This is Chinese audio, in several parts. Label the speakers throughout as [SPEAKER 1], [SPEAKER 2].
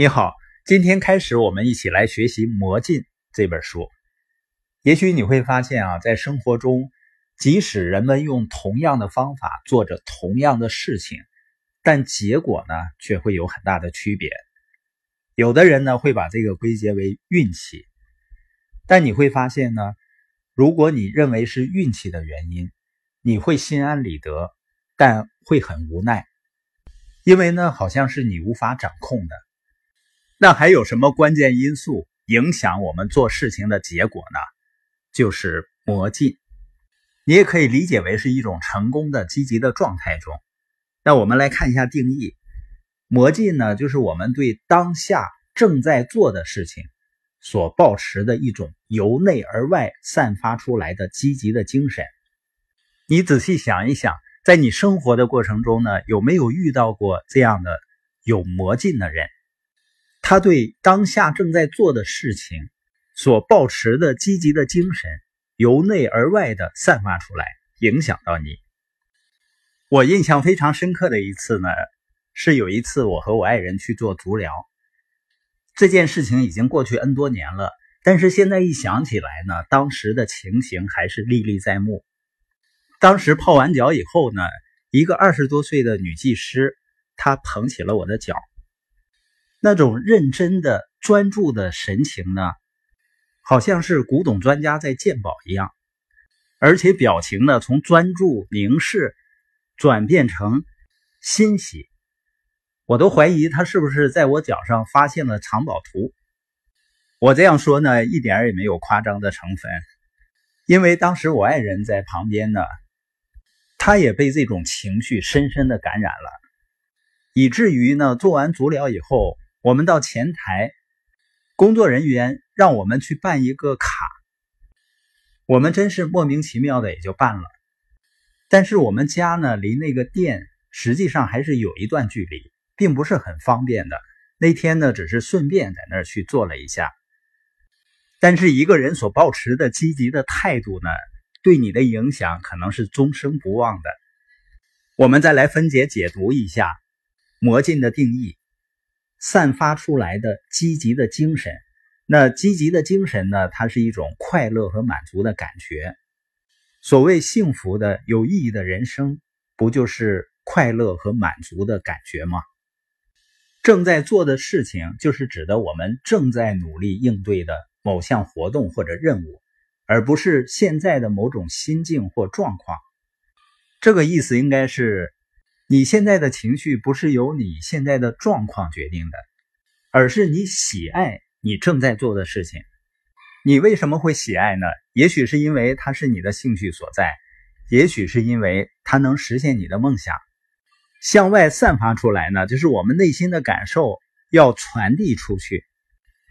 [SPEAKER 1] 你好，今天开始我们一起来学习《魔镜》这本书。也许你会发现啊，在生活中，即使人们用同样的方法做着同样的事情，但结果呢却会有很大的区别。有的人呢会把这个归结为运气，但你会发现呢，如果你认为是运气的原因，你会心安理得，但会很无奈，因为呢好像是你无法掌控的。那还有什么关键因素影响我们做事情的结果呢？就是魔镜。你也可以理解为是一种成功的积极的状态中。那我们来看一下定义：魔镜呢，就是我们对当下正在做的事情所保持的一种由内而外散发出来的积极的精神。你仔细想一想，在你生活的过程中呢，有没有遇到过这样的有魔镜的人？他对当下正在做的事情所抱持的积极的精神，由内而外的散发出来，影响到你。我印象非常深刻的一次呢，是有一次我和我爱人去做足疗。这件事情已经过去 N 多年了，但是现在一想起来呢，当时的情形还是历历在目。当时泡完脚以后呢，一个二十多岁的女技师，她捧起了我的脚。那种认真的、专注的神情呢，好像是古董专家在鉴宝一样，而且表情呢，从专注凝视转变成欣喜，我都怀疑他是不是在我脚上发现了藏宝图。我这样说呢，一点也没有夸张的成分，因为当时我爱人在旁边呢，他也被这种情绪深深的感染了，以至于呢，做完足疗以后。我们到前台，工作人员让我们去办一个卡，我们真是莫名其妙的也就办了。但是我们家呢，离那个店实际上还是有一段距离，并不是很方便的。那天呢，只是顺便在那儿去做了一下。但是一个人所保持的积极的态度呢，对你的影响可能是终生不忘的。我们再来分解解读一下魔镜的定义。散发出来的积极的精神，那积极的精神呢？它是一种快乐和满足的感觉。所谓幸福的、有意义的人生，不就是快乐和满足的感觉吗？正在做的事情，就是指的我们正在努力应对的某项活动或者任务，而不是现在的某种心境或状况。这个意思应该是。你现在的情绪不是由你现在的状况决定的，而是你喜爱你正在做的事情。你为什么会喜爱呢？也许是因为它是你的兴趣所在，也许是因为它能实现你的梦想。向外散发出来呢，就是我们内心的感受要传递出去，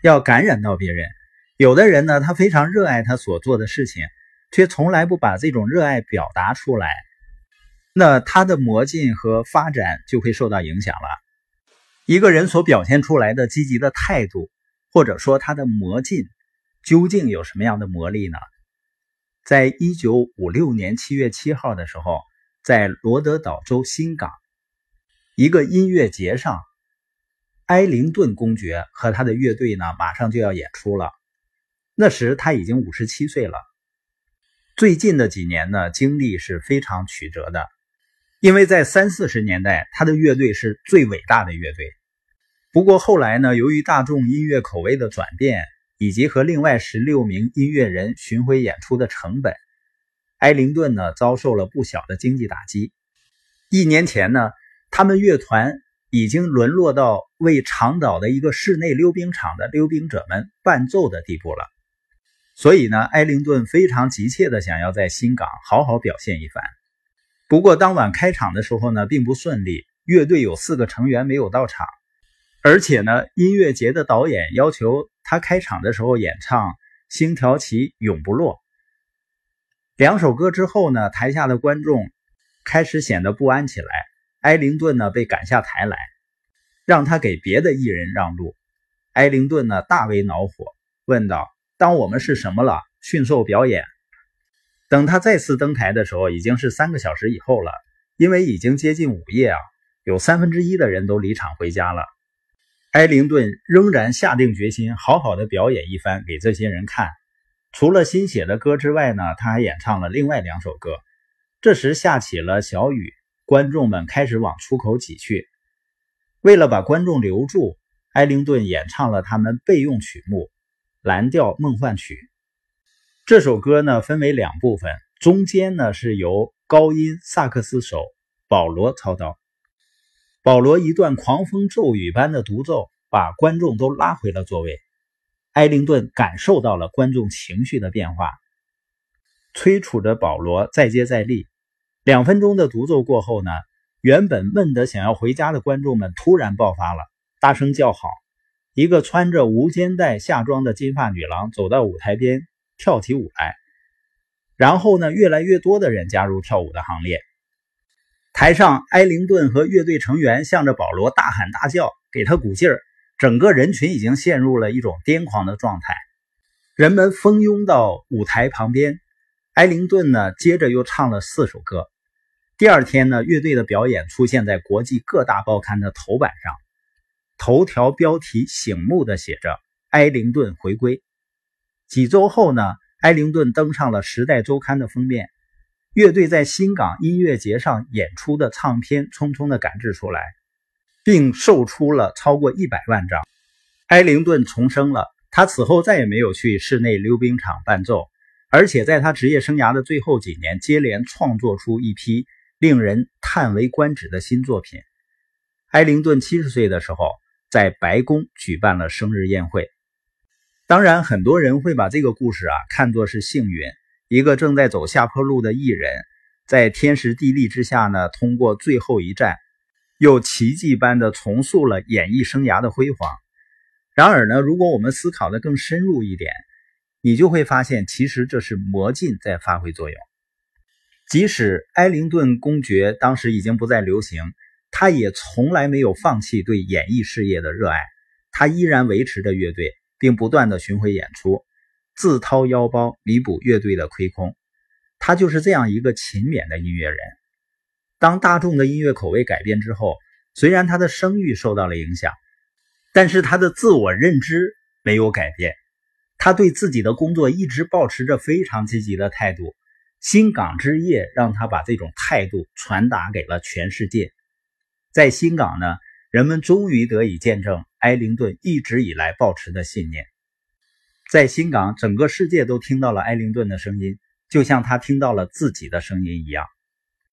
[SPEAKER 1] 要感染到别人。有的人呢，他非常热爱他所做的事情，却从来不把这种热爱表达出来。那他的魔镜和发展就会受到影响了。一个人所表现出来的积极的态度，或者说他的魔镜，究竟有什么样的魔力呢？在一九五六年七月七号的时候，在罗德岛州新港一个音乐节上，埃灵顿公爵和他的乐队呢，马上就要演出了。那时他已经五十七岁了。最近的几年呢，经历是非常曲折的。因为在三四十年代，他的乐队是最伟大的乐队。不过后来呢，由于大众音乐口味的转变，以及和另外十六名音乐人巡回演出的成本，埃灵顿呢遭受了不小的经济打击。一年前呢，他们乐团已经沦落到为长岛的一个室内溜冰场的溜冰者们伴奏的地步了。所以呢，埃灵顿非常急切地想要在新港好好表现一番。不过当晚开场的时候呢，并不顺利。乐队有四个成员没有到场，而且呢，音乐节的导演要求他开场的时候演唱《星条旗永不落》。两首歌之后呢，台下的观众开始显得不安起来。埃灵顿呢被赶下台来，让他给别的艺人让路。埃灵顿呢大为恼火，问道：“当我们是什么了？驯兽表演？”等他再次登台的时候，已经是三个小时以后了。因为已经接近午夜啊，有三分之一的人都离场回家了。埃灵顿仍然下定决心好好的表演一番给这些人看。除了新写的歌之外呢，他还演唱了另外两首歌。这时下起了小雨，观众们开始往出口挤去。为了把观众留住，埃灵顿演唱了他们备用曲目《蓝调梦幻曲》。这首歌呢分为两部分，中间呢是由高音萨克斯手保罗操刀。保罗一段狂风骤雨般的独奏，把观众都拉回了座位。埃灵顿感受到了观众情绪的变化，催促着保罗再接再厉。两分钟的独奏过后呢，原本闷得想要回家的观众们突然爆发了，大声叫好。一个穿着无肩带夏装的金发女郎走到舞台边，跳起舞来。然后呢，越来越多的人加入跳舞的行列。台上，埃灵顿和乐队成员向着保罗大喊大叫，给他鼓劲儿。整个人群已经陷入了一种癫狂的状态，人们蜂拥到舞台旁边。埃灵顿呢，接着又唱了四首歌。第二天呢，乐队的表演出现在国际各大报刊的头版上，头条标题醒目的写着“埃灵顿回归”。几周后呢，埃灵顿登上了《时代周刊》的封面。乐队在新港音乐节上演出的唱片匆匆的赶制出来，并售出了超过一百万张。埃灵顿重生了，他此后再也没有去室内溜冰场伴奏，而且在他职业生涯的最后几年，接连创作出一批令人叹为观止的新作品。埃灵顿七十岁的时候，在白宫举办了生日宴会。当然，很多人会把这个故事啊看作是幸运。一个正在走下坡路的艺人，在天时地利之下呢，通过最后一战，又奇迹般的重塑了演艺生涯的辉煌。然而呢，如果我们思考的更深入一点，你就会发现，其实这是魔镜在发挥作用。即使埃灵顿公爵当时已经不再流行，他也从来没有放弃对演艺事业的热爱，他依然维持着乐队，并不断的巡回演出。自掏腰包弥补乐队的亏空，他就是这样一个勤勉的音乐人。当大众的音乐口味改变之后，虽然他的声誉受到了影响，但是他的自我认知没有改变。他对自己的工作一直保持着非常积极的态度。新港之夜让他把这种态度传达给了全世界。在新港呢，人们终于得以见证埃灵顿一直以来保持的信念。在新港，整个世界都听到了埃灵顿的声音，就像他听到了自己的声音一样。